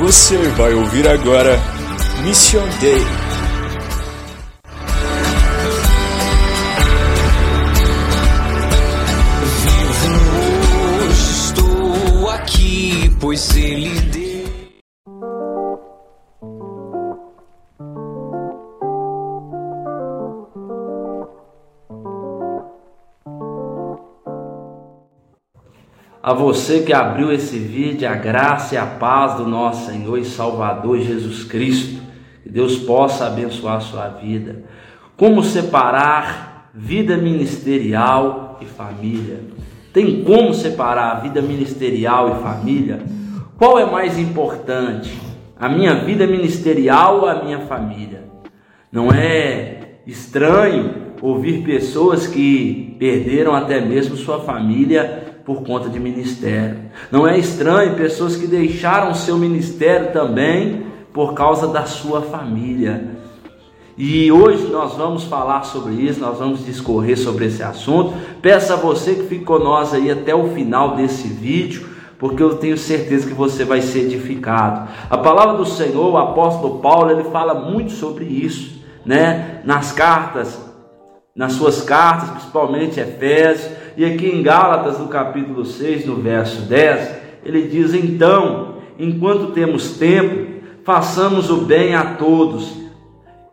Você vai ouvir agora Mission Day. Vivo hoje, estou aqui, pois Ele A você que abriu esse vídeo, a graça e a paz do nosso Senhor e Salvador Jesus Cristo. Que Deus possa abençoar a sua vida. Como separar vida ministerial e família? Tem como separar a vida ministerial e família? Qual é mais importante? A minha vida ministerial ou a minha família? Não é estranho ouvir pessoas que perderam até mesmo sua família por conta de ministério. Não é estranho pessoas que deixaram seu ministério também por causa da sua família. E hoje nós vamos falar sobre isso, nós vamos discorrer sobre esse assunto. Peço a você que fique conosco aí até o final desse vídeo, porque eu tenho certeza que você vai ser edificado. A palavra do Senhor, o apóstolo Paulo, ele fala muito sobre isso, né? Nas cartas, nas suas cartas, principalmente Efésios, e aqui em Gálatas, no capítulo 6, no verso 10, ele diz: Então, enquanto temos tempo, façamos o bem a todos,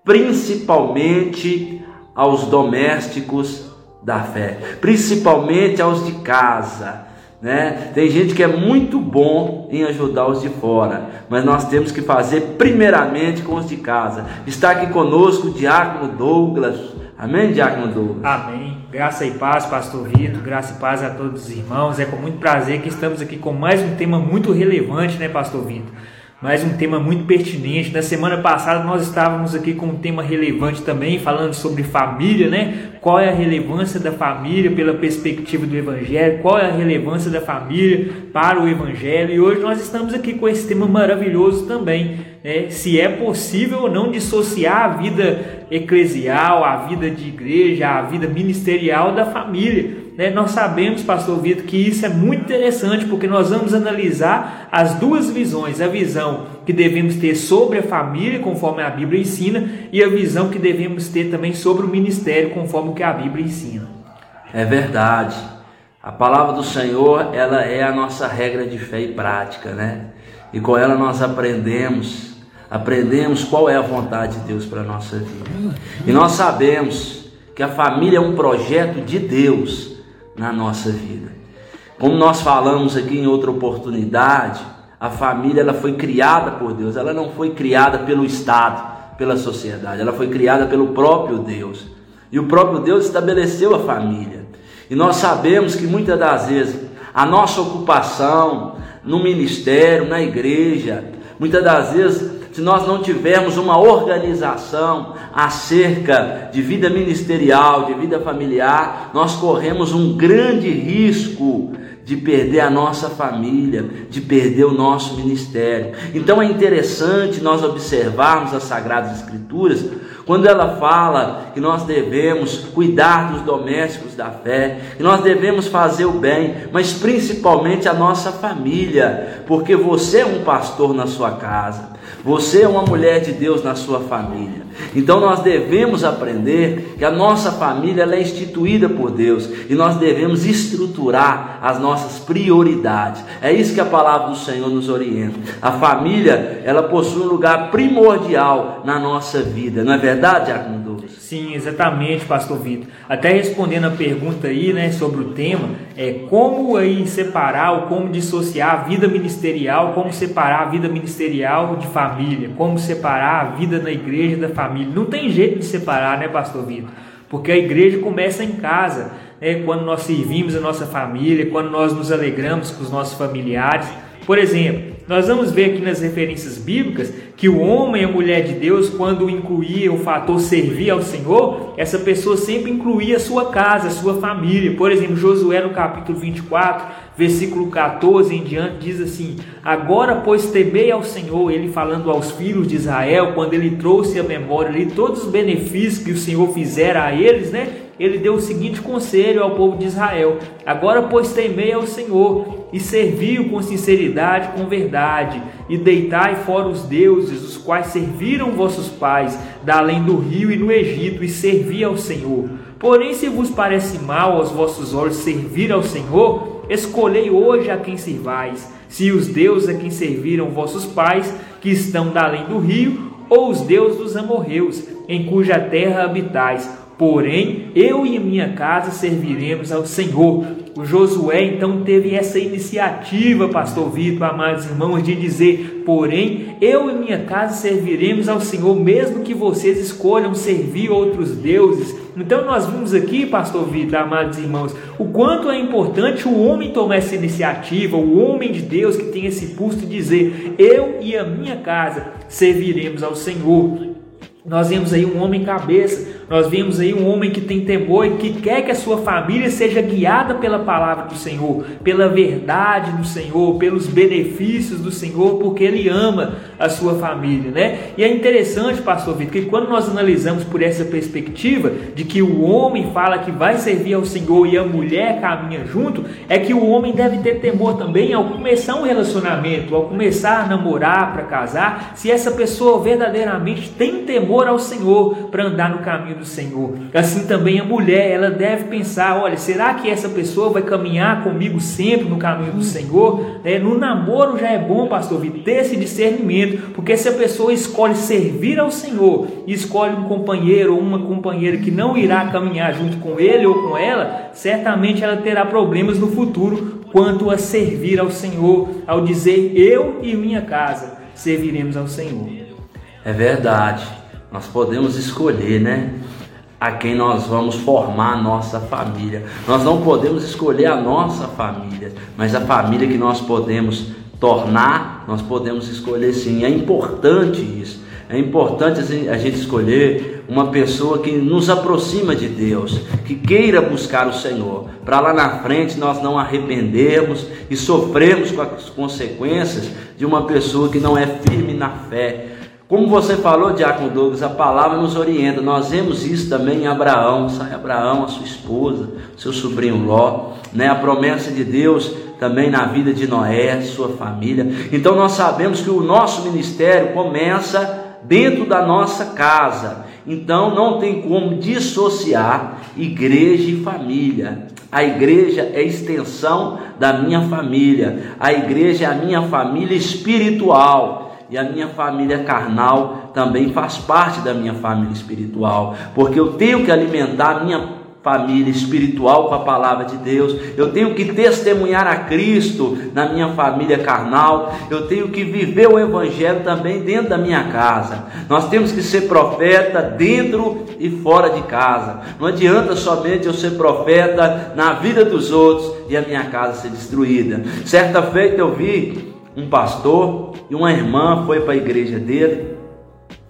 principalmente aos domésticos da fé, principalmente aos de casa. Né? Tem gente que é muito bom em ajudar os de fora, mas nós temos que fazer primeiramente com os de casa. Está aqui conosco o diácono Douglas. Amém, diácono Douglas? Amém. Graça e paz, pastor Vitor. Graça e paz a todos os irmãos. É com muito prazer que estamos aqui com mais um tema muito relevante, né, pastor Vitor? Mais um tema muito pertinente. Na semana passada nós estávamos aqui com um tema relevante também, falando sobre família, né? Qual é a relevância da família pela perspectiva do Evangelho? Qual é a relevância da família para o Evangelho? E hoje nós estamos aqui com esse tema maravilhoso também, né? Se é possível ou não dissociar a vida eclesial, a vida de igreja, a vida ministerial da família. Né? Nós sabemos, pastor Vitor, que isso é muito interessante porque nós vamos analisar as duas visões: a visão que devemos ter sobre a família, conforme a Bíblia ensina, e a visão que devemos ter também sobre o ministério, conforme o que a Bíblia ensina. É verdade. A palavra do Senhor, ela é a nossa regra de fé e prática, né? E com ela nós aprendemos aprendemos qual é a vontade de Deus para a nossa vida. E nós sabemos que a família é um projeto de Deus na nossa vida. Como nós falamos aqui em outra oportunidade, a família ela foi criada por Deus, ela não foi criada pelo Estado, pela sociedade, ela foi criada pelo próprio Deus. E o próprio Deus estabeleceu a família. E nós sabemos que muitas das vezes a nossa ocupação no ministério, na igreja, muitas das vezes se nós não tivermos uma organização acerca de vida ministerial, de vida familiar, nós corremos um grande risco de perder a nossa família, de perder o nosso ministério. Então é interessante nós observarmos as Sagradas Escrituras quando ela fala que nós devemos cuidar dos domésticos da fé, que nós devemos fazer o bem, mas principalmente a nossa família, porque você é um pastor na sua casa, você é uma mulher de Deus na sua família. Então nós devemos aprender que a nossa família é instituída por Deus e nós devemos estruturar as nossas prioridades. É isso que a palavra do Senhor nos orienta. A família, ela possui um lugar primordial na nossa vida. Não é verdade, Douglas? Sim, exatamente, pastor Vitor. Até respondendo a pergunta aí, né, sobre o tema, é como aí separar ou como dissociar a vida ministerial, como separar a vida ministerial de família, como separar a vida na igreja da família. Não tem jeito de separar, né, pastor Vitor? Porque a igreja começa em casa, né, quando nós servimos a nossa família, quando nós nos alegramos com os nossos familiares. Por exemplo, nós vamos ver aqui nas referências bíblicas que o homem e a mulher de Deus, quando incluía o fator servir ao Senhor, essa pessoa sempre incluía a sua casa, a sua família. Por exemplo, Josué no capítulo 24, versículo 14 em diante, diz assim: Agora, pois, temei ao Senhor, ele falando aos filhos de Israel, quando ele trouxe à memória ali todos os benefícios que o Senhor fizera a eles, né? ele deu o seguinte conselho ao povo de Israel: Agora, pois, temei ao Senhor e servi-o com sinceridade, com verdade, e deitai fora os deuses, os quais serviram vossos pais, da além do rio e no Egito, e servi ao Senhor. Porém, se vos parece mal aos vossos olhos servir ao Senhor, escolhei hoje a quem servais, se os deuses a quem serviram vossos pais, que estão da além do rio, ou os deuses dos amorreus, em cuja terra habitais. Porém, eu e minha casa serviremos ao Senhor. O Josué então teve essa iniciativa, pastor Vitor, amados irmãos, de dizer: Porém, eu e minha casa serviremos ao Senhor, mesmo que vocês escolham servir outros deuses. Então, nós vimos aqui, pastor Vitor, amados irmãos, o quanto é importante o homem tomar essa iniciativa, o homem de Deus que tem esse pulso de dizer: Eu e a minha casa serviremos ao Senhor. Nós vemos aí um homem cabeça, nós vemos aí um homem que tem temor e que quer que a sua família seja guiada pela palavra do Senhor, pela verdade do Senhor, pelos benefícios do Senhor, porque ele ama a sua família, né? E é interessante, pastor Vitor, que quando nós analisamos por essa perspectiva de que o homem fala que vai servir ao Senhor e a mulher caminha junto, é que o homem deve ter temor também ao começar um relacionamento, ao começar a namorar para casar, se essa pessoa verdadeiramente tem temor ao Senhor para andar no caminho do Senhor. Assim também a mulher, ela deve pensar: olha, será que essa pessoa vai caminhar comigo sempre no caminho do Senhor? É, no namoro já é bom, pastor ter esse discernimento, porque se a pessoa escolhe servir ao Senhor e escolhe um companheiro ou uma companheira que não irá caminhar junto com ele ou com ela, certamente ela terá problemas no futuro quanto a servir ao Senhor, ao dizer: eu e minha casa serviremos ao Senhor. É verdade. Nós podemos escolher, né? A quem nós vamos formar a nossa família. Nós não podemos escolher a nossa família, mas a família que nós podemos tornar, nós podemos escolher sim. É importante isso. É importante a gente escolher uma pessoa que nos aproxima de Deus, que queira buscar o Senhor, para lá na frente nós não arrependermos e sofremos com as consequências de uma pessoa que não é firme na fé, como você falou, Diácono Douglas, a palavra nos orienta. Nós vemos isso também em Abraão. Sai Abraão, a sua esposa, seu sobrinho Ló, né? A promessa de Deus também na vida de Noé, sua família. Então nós sabemos que o nosso ministério começa dentro da nossa casa. Então não tem como dissociar igreja e família. A igreja é extensão da minha família. A igreja é a minha família espiritual e a minha família carnal também faz parte da minha família espiritual, porque eu tenho que alimentar a minha família espiritual com a palavra de Deus, eu tenho que testemunhar a Cristo na minha família carnal, eu tenho que viver o Evangelho também dentro da minha casa. Nós temos que ser profeta dentro e fora de casa. Não adianta somente eu ser profeta na vida dos outros e a minha casa ser destruída. Certa feita eu vi um pastor e uma irmã foi para a igreja dele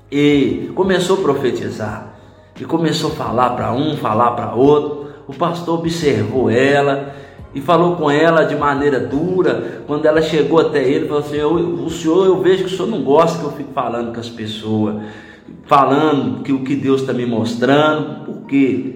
e começou a profetizar. E começou a falar para um, falar para outro. O pastor observou ela e falou com ela de maneira dura. Quando ela chegou até ele, falou assim: O senhor, eu vejo que o senhor não gosta que eu fique falando com as pessoas, falando que o que Deus está me mostrando. Por quê?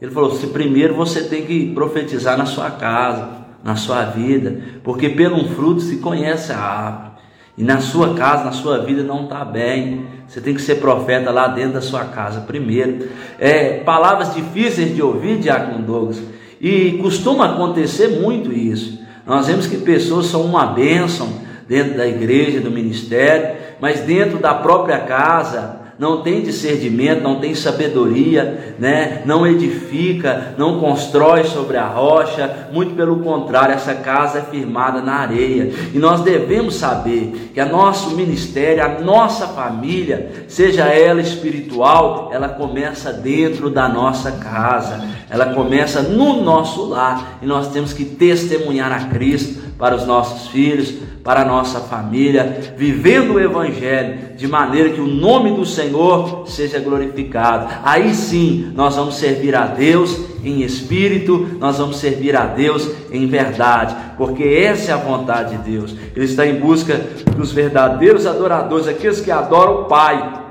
Ele falou: Se primeiro você tem que profetizar na sua casa na sua vida, porque pelo fruto se conhece a árvore. E na sua casa, na sua vida não está bem. Você tem que ser profeta lá dentro da sua casa primeiro. É, palavras difíceis de ouvir, Diácono Douglas. E costuma acontecer muito isso. Nós vemos que pessoas são uma bênção dentro da igreja, do ministério, mas dentro da própria casa não tem discernimento, não tem sabedoria, né? não edifica, não constrói sobre a rocha, muito pelo contrário, essa casa é firmada na areia. E nós devemos saber que a nosso ministério, a nossa família, seja ela espiritual, ela começa dentro da nossa casa, ela começa no nosso lar, e nós temos que testemunhar a Cristo para os nossos filhos, para a nossa família, vivendo o Evangelho de maneira que o nome do Senhor seja glorificado. Aí sim nós vamos servir a Deus em espírito, nós vamos servir a Deus em verdade, porque essa é a vontade de Deus. Ele está em busca dos verdadeiros adoradores, aqueles que adoram o Pai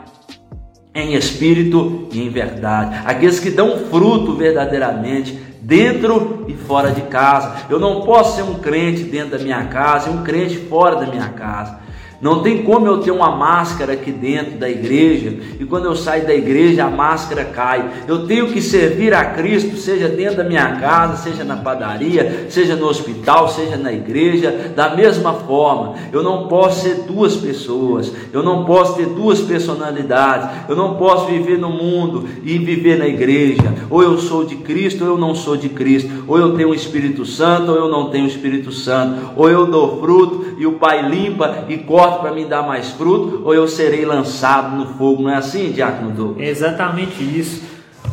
em espírito e em verdade. Aqueles que dão fruto verdadeiramente dentro e fora de casa. Eu não posso ser um crente dentro da minha casa e um crente fora da minha casa. Não tem como eu ter uma máscara aqui dentro da igreja e quando eu saio da igreja a máscara cai. Eu tenho que servir a Cristo, seja dentro da minha casa, seja na padaria, seja no hospital, seja na igreja, da mesma forma. Eu não posso ser duas pessoas, eu não posso ter duas personalidades, eu não posso viver no mundo e viver na igreja. Ou eu sou de Cristo ou eu não sou de Cristo. Ou eu tenho o Espírito Santo ou eu não tenho o Espírito Santo. Ou eu dou fruto e o Pai limpa e corta para me dar mais fruto, ou eu serei lançado no fogo. Não é assim, Diácono Douglas? Exatamente isso.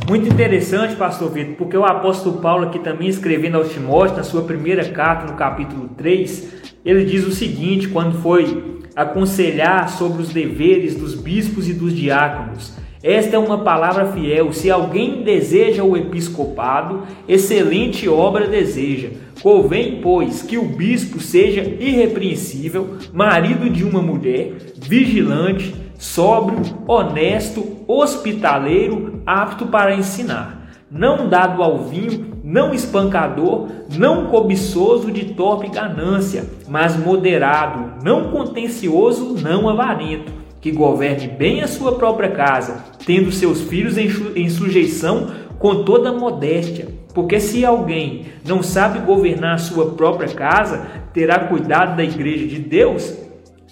Muito interessante, pastor Vitor, porque o apóstolo Paulo aqui também escrevendo ao Timóteo, na sua primeira carta, no capítulo 3, ele diz o seguinte, quando foi aconselhar sobre os deveres dos bispos e dos diáconos. Esta é uma palavra fiel. Se alguém deseja o episcopado, excelente obra deseja. Convém, pois, que o bispo seja irrepreensível, marido de uma mulher, vigilante, sóbrio, honesto, hospitaleiro, apto para ensinar, não dado ao vinho, não espancador, não cobiçoso de torpe ganância, mas moderado, não contencioso, não avarento que governe bem a sua própria casa, tendo seus filhos em sujeição com toda modéstia. Porque se alguém não sabe governar sua própria casa, terá cuidado da igreja de Deus,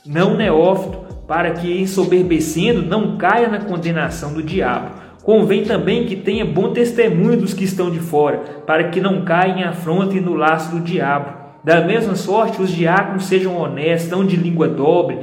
não neófito, para que, ensoberbecendo, não caia na condenação do diabo. Convém também que tenha bom testemunho dos que estão de fora, para que não caia em afronta e no laço do diabo. Da mesma sorte, os diáconos sejam honestos, não de língua dobre,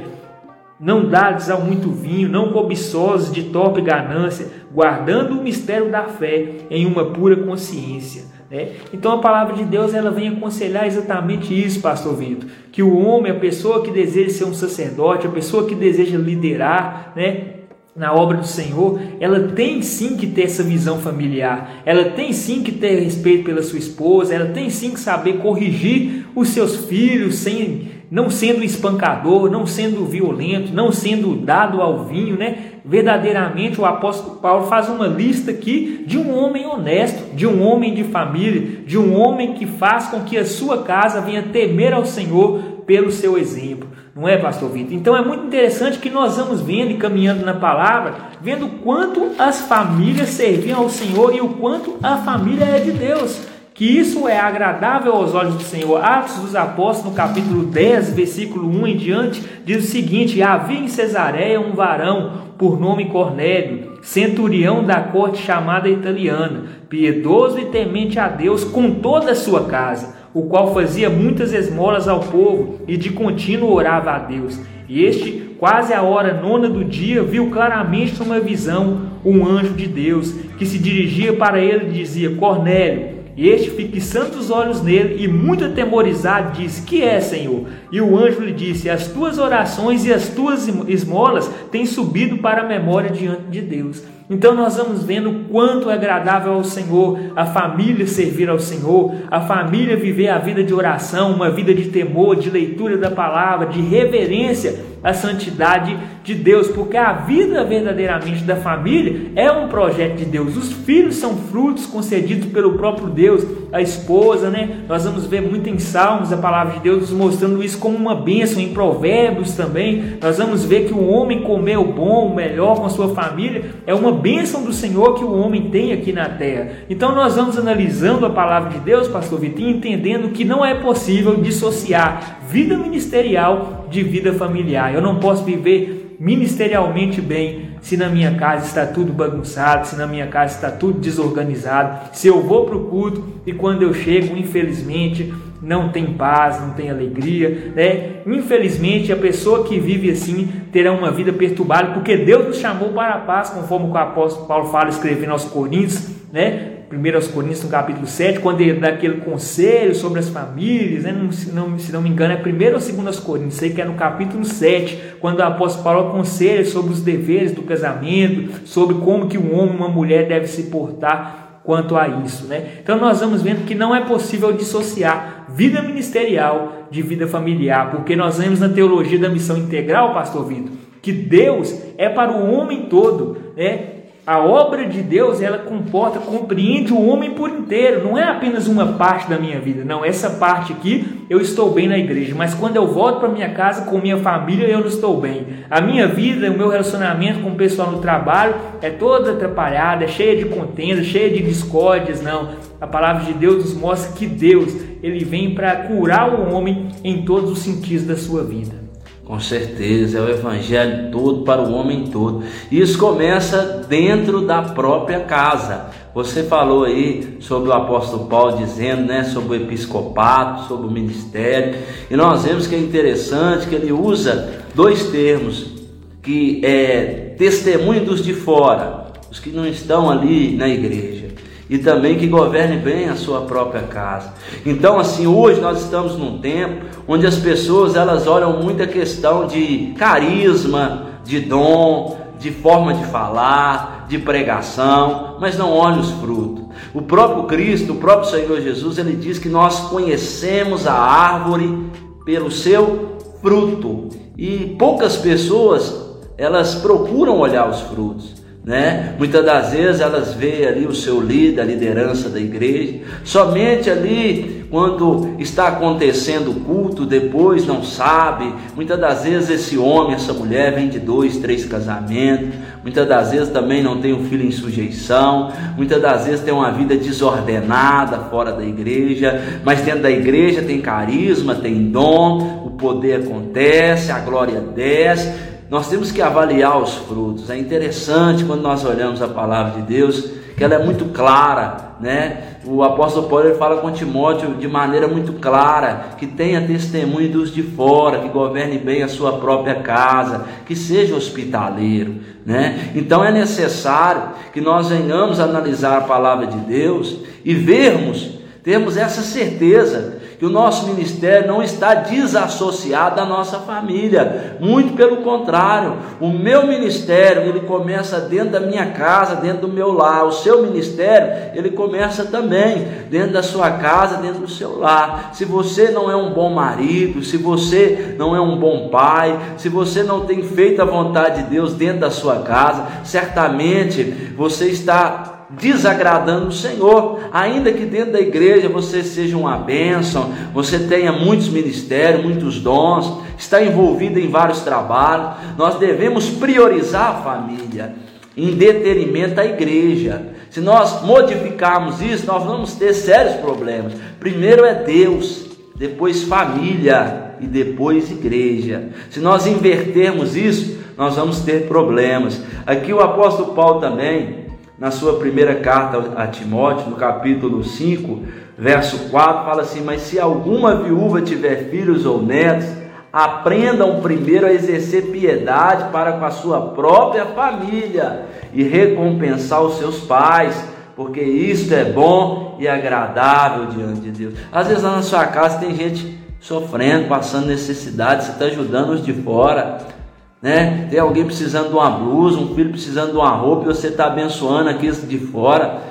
não dades ao muito vinho, não cobiçosos de torpe ganância, guardando o mistério da fé em uma pura consciência. Né? Então a palavra de Deus ela vem aconselhar exatamente isso, Pastor Vitor, que o homem, a pessoa que deseja ser um sacerdote, a pessoa que deseja liderar, né, na obra do Senhor, ela tem sim que ter essa visão familiar, ela tem sim que ter respeito pela sua esposa, ela tem sim que saber corrigir os seus filhos sem não sendo espancador, não sendo violento, não sendo dado ao vinho, né? Verdadeiramente o apóstolo Paulo faz uma lista aqui de um homem honesto, de um homem de família, de um homem que faz com que a sua casa venha temer ao Senhor pelo seu exemplo. Não é, pastor Vitor? Então é muito interessante que nós vamos vendo e caminhando na palavra, vendo quanto as famílias serviam ao Senhor e o quanto a família é de Deus que isso é agradável aos olhos do Senhor. Atos dos Apóstolos, no capítulo 10, versículo 1 em diante, diz o seguinte: Havia em Cesareia um varão por nome Cornélio, centurião da corte chamada italiana, piedoso e temente a Deus com toda a sua casa, o qual fazia muitas esmolas ao povo e de contínuo orava a Deus. E este, quase a hora nona do dia, viu claramente numa visão um anjo de Deus que se dirigia para ele e dizia: Cornélio. E este, fixando os olhos nele e muito atemorizado, disse: Que é, Senhor? E o anjo lhe disse: As tuas orações e as tuas esmolas têm subido para a memória diante de Deus. Então nós vamos vendo quanto é agradável ao Senhor a família servir ao Senhor, a família viver a vida de oração, uma vida de temor, de leitura da palavra, de reverência à santidade de Deus, porque a vida verdadeiramente da família é um projeto de Deus. Os filhos são frutos concedidos pelo próprio Deus, a esposa, né? Nós vamos ver muito em Salmos a palavra de Deus mostrando isso como uma bênção, em Provérbios também. Nós vamos ver que o homem comer o bom, o melhor com a sua família é uma bênção do Senhor que o homem tem aqui na terra. Então nós vamos analisando a palavra de Deus, pastor Vitinho, entendendo que não é possível dissociar vida ministerial de vida familiar. Eu não posso viver ministerialmente bem se na minha casa está tudo bagunçado, se na minha casa está tudo desorganizado, se eu vou para o culto e quando eu chego, infelizmente, não tem paz, não tem alegria, né? Infelizmente, a pessoa que vive assim terá uma vida perturbada, porque Deus nos chamou para a paz, conforme o apóstolo Paulo fala escrevendo aos Coríntios, né? 1 Coríntios, no capítulo 7, quando ele dá aquele conselho sobre as famílias, né? se, não, se não me engano, é 1 ou 2 Coríntios, sei que é no capítulo 7, quando o apóstolo Paulo aconselha sobre os deveres do casamento, sobre como que um homem e uma mulher devem se portar quanto a isso, né? Então nós vamos vendo que não é possível dissociar vida ministerial de vida familiar, porque nós vemos na teologia da missão integral, pastor Vitor, que Deus é para o homem todo, né? A obra de Deus, ela comporta, compreende o homem por inteiro, não é apenas uma parte da minha vida. Não, essa parte aqui eu estou bem na igreja, mas quando eu volto para minha casa com minha família, eu não estou bem. A minha vida, o meu relacionamento com o pessoal no trabalho é toda atrapalhada, é cheia de contenda, cheia de discórdias, não. A palavra de Deus nos mostra que Deus, ele vem para curar o homem em todos os sentidos da sua vida. Com certeza, é o evangelho todo para o homem todo. Isso começa dentro da própria casa. Você falou aí sobre o apóstolo Paulo dizendo, né, sobre o episcopato, sobre o ministério, e nós vemos que é interessante que ele usa dois termos que é testemunho dos de fora, os que não estão ali na igreja e também que governe bem a sua própria casa. Então, assim, hoje nós estamos num tempo onde as pessoas elas olham muito a questão de carisma, de dom, de forma de falar, de pregação, mas não olham os frutos. O próprio Cristo, o próprio Senhor Jesus, ele diz que nós conhecemos a árvore pelo seu fruto. E poucas pessoas elas procuram olhar os frutos né? Muitas das vezes elas veem ali o seu líder, a liderança da igreja, somente ali quando está acontecendo o culto, depois não sabe. Muitas das vezes esse homem, essa mulher vem de dois, três casamentos. Muitas das vezes também não tem um filho em sujeição. Muitas das vezes tem uma vida desordenada fora da igreja, mas dentro da igreja tem carisma, tem dom, o poder acontece, a glória desce nós temos que avaliar os frutos. É interessante quando nós olhamos a palavra de Deus, que ela é muito clara, né? O apóstolo Paulo ele fala com Timóteo de maneira muito clara, que tenha testemunho dos de fora, que governe bem a sua própria casa, que seja hospitaleiro, né? Então é necessário que nós venhamos analisar a palavra de Deus e vermos, termos essa certeza que o nosso ministério não está desassociado da nossa família, muito pelo contrário, o meu ministério ele começa dentro da minha casa, dentro do meu lar, o seu ministério ele começa também dentro da sua casa, dentro do seu lar. Se você não é um bom marido, se você não é um bom pai, se você não tem feito a vontade de Deus dentro da sua casa, certamente você está desagradando o Senhor, ainda que dentro da igreja você seja uma bênção, você tenha muitos ministérios, muitos dons, está envolvido em vários trabalhos, nós devemos priorizar a família em detrimento à igreja. Se nós modificarmos isso, nós vamos ter sérios problemas. Primeiro é Deus, depois família e depois igreja. Se nós invertermos isso, nós vamos ter problemas. Aqui o apóstolo Paulo também na sua primeira carta a Timóteo, no capítulo 5, verso 4, fala assim: Mas se alguma viúva tiver filhos ou netos, aprendam primeiro a exercer piedade para com a sua própria família e recompensar os seus pais, porque isto é bom e agradável diante de Deus. Às vezes lá na sua casa tem gente sofrendo, passando necessidade, você está ajudando os de fora né? Tem alguém precisando de uma blusa, um filho precisando de uma roupa e você está abençoando aqueles de fora.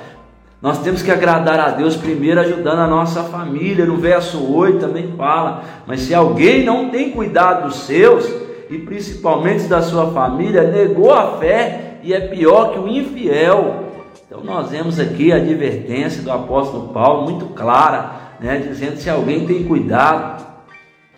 Nós temos que agradar a Deus primeiro ajudando a nossa família. No verso 8 também fala: Mas se alguém não tem cuidado dos seus, e principalmente da sua família, negou a fé e é pior que o infiel. Então nós vemos aqui a advertência do apóstolo Paulo muito clara, né? dizendo se alguém tem cuidado,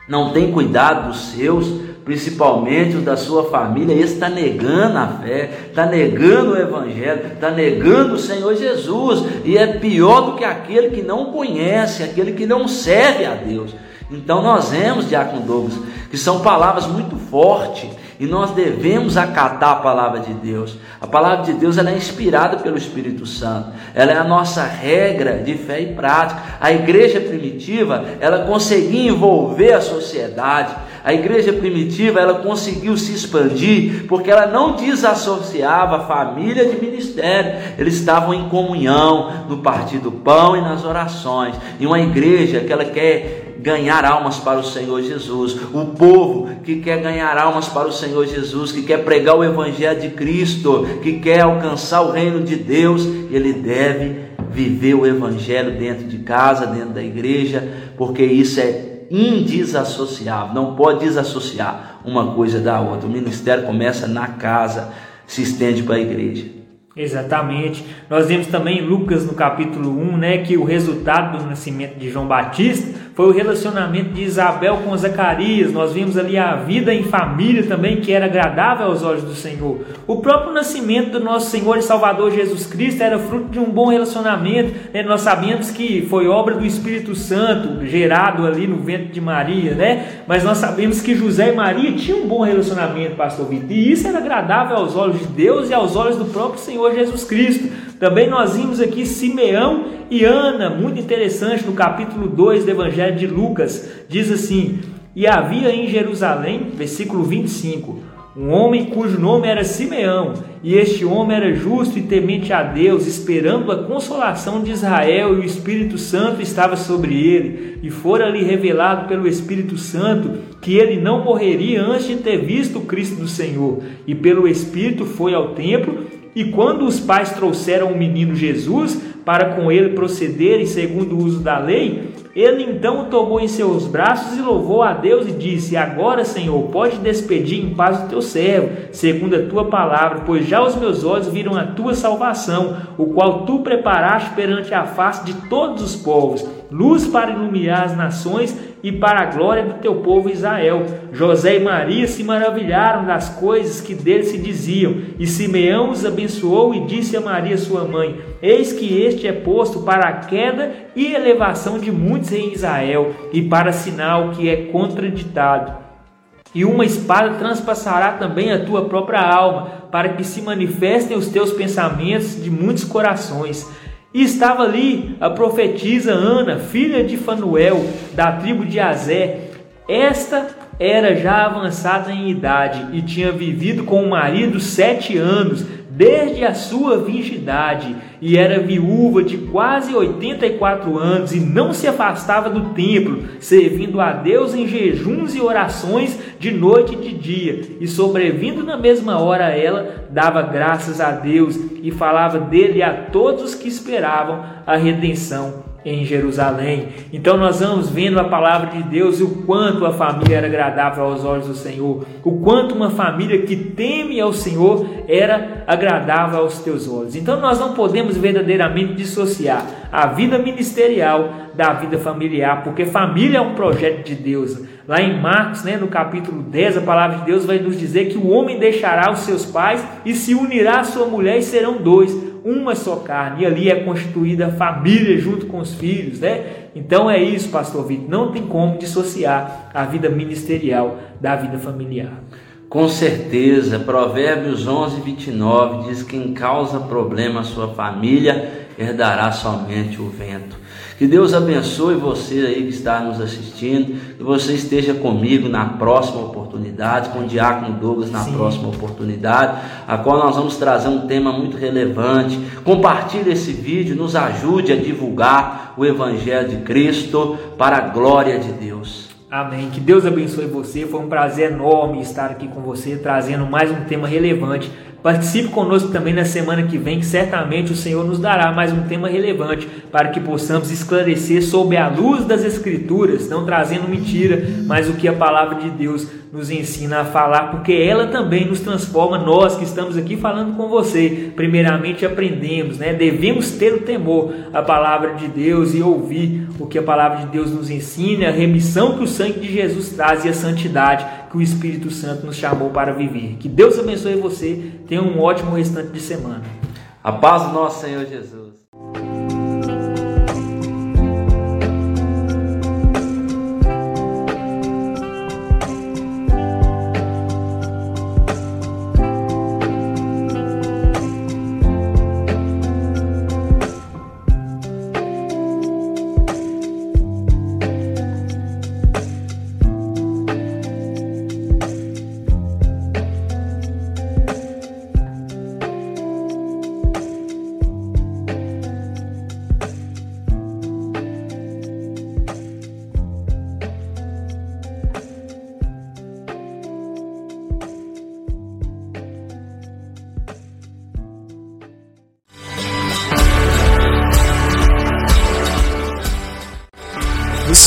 não tem cuidado dos seus, principalmente os da sua família, esse está negando a fé, está negando o Evangelho, está negando o Senhor Jesus, e é pior do que aquele que não conhece, aquele que não serve a Deus. Então nós vemos, Diácono Douglas, que são palavras muito fortes e nós devemos acatar a palavra de Deus. A palavra de Deus ela é inspirada pelo Espírito Santo. Ela é a nossa regra de fé e prática. A igreja primitiva, ela conseguia envolver a sociedade, a igreja primitiva ela conseguiu se expandir porque ela não desassociava a família de ministério. Eles estavam em comunhão no partir do pão e nas orações. E uma igreja que ela quer ganhar almas para o Senhor Jesus. O povo que quer ganhar almas para o Senhor Jesus, que quer pregar o evangelho de Cristo, que quer alcançar o reino de Deus, ele deve viver o evangelho dentro de casa, dentro da igreja, porque isso é indissociável, não pode desassociar uma coisa da outra. O ministério começa na casa, se estende para a igreja. Exatamente. Nós vemos também em Lucas no capítulo 1, né, que o resultado do nascimento de João Batista foi o relacionamento de Isabel com Zacarias. Nós vimos ali a vida em família também, que era agradável aos olhos do Senhor. O próprio nascimento do nosso Senhor e Salvador Jesus Cristo era fruto de um bom relacionamento. Né? Nós sabemos que foi obra do Espírito Santo, gerado ali no ventre de Maria, né? Mas nós sabemos que José e Maria tinham um bom relacionamento, pastor Vitor. E isso era agradável aos olhos de Deus e aos olhos do próprio Senhor Jesus Cristo. Também nós vimos aqui Simeão e Ana, muito interessante, no capítulo 2 do Evangelho de Lucas, diz assim: E havia em Jerusalém, versículo 25, um homem cujo nome era Simeão, e este homem era justo e temente a Deus, esperando a consolação de Israel, e o Espírito Santo estava sobre ele, e fora-lhe revelado pelo Espírito Santo que ele não morreria antes de ter visto o Cristo do Senhor, e pelo Espírito foi ao templo e quando os pais trouxeram o menino Jesus para com ele procederem segundo o uso da lei, ele então o tomou em seus braços e louvou a Deus e disse: Agora, Senhor, pode despedir em paz o teu servo, segundo a tua palavra, pois já os meus olhos viram a tua salvação, o qual tu preparaste perante a face de todos os povos, luz para iluminar as nações e para a glória do teu povo Israel. José e Maria se maravilharam das coisas que dele se diziam, e Simeão os abençoou e disse a Maria, sua mãe: Eis que este é posto para a queda e elevação de muitos em Israel, e para sinal que é contraditado. E uma espada transpassará também a tua própria alma, para que se manifestem os teus pensamentos de muitos corações. E estava ali a profetisa Ana, filha de Fanuel, da tribo de Azé. Esta era já avançada em idade e tinha vivido com o marido sete anos, desde a sua virgindade, e era viúva de quase 84 anos e não se afastava do templo, servindo a Deus em jejuns e orações de noite e de dia. E sobrevindo na mesma hora ela dava graças a Deus e falava dele a todos os que esperavam a redenção em Jerusalém. Então nós vamos vendo a palavra de Deus e o quanto a família era agradável aos olhos do Senhor, o quanto uma família que teme ao Senhor era agradável aos teus olhos. Então nós não podemos verdadeiramente dissociar a vida ministerial da vida familiar, porque família é um projeto de Deus. Lá em Marcos, né, no capítulo 10, a palavra de Deus vai nos dizer que o homem deixará os seus pais e se unirá à sua mulher e serão dois uma só carne, e ali é constituída a família junto com os filhos, né? Então é isso, pastor Vitor, não tem como dissociar a vida ministerial da vida familiar. Com certeza, Provérbios 11, 29 diz: Quem causa problema à sua família herdará somente o vento. Que Deus abençoe você aí que está nos assistindo, que você esteja comigo na próxima oportunidade, com o Diácono Douglas na Sim. próxima oportunidade, a qual nós vamos trazer um tema muito relevante. Compartilhe esse vídeo, nos ajude a divulgar o Evangelho de Cristo para a glória de Deus. Amém. Que Deus abençoe você. Foi um prazer enorme estar aqui com você, trazendo mais um tema relevante Participe conosco também na semana que vem, que certamente o Senhor nos dará mais um tema relevante para que possamos esclarecer sob a luz das Escrituras, não trazendo mentira, mas o que a palavra de Deus nos ensina a falar, porque ela também nos transforma, nós que estamos aqui falando com você. Primeiramente aprendemos, né? Devemos ter o temor à palavra de Deus e ouvir o que a palavra de Deus nos ensina, a remissão que o sangue de Jesus traz e a santidade que o Espírito Santo nos chamou para viver. Que Deus abençoe você. Tenha um ótimo restante de semana. A paz do nosso Senhor Jesus.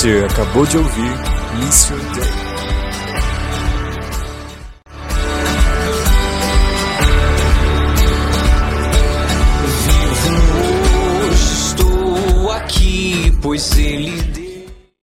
Você acabou de ouvir Mission Day.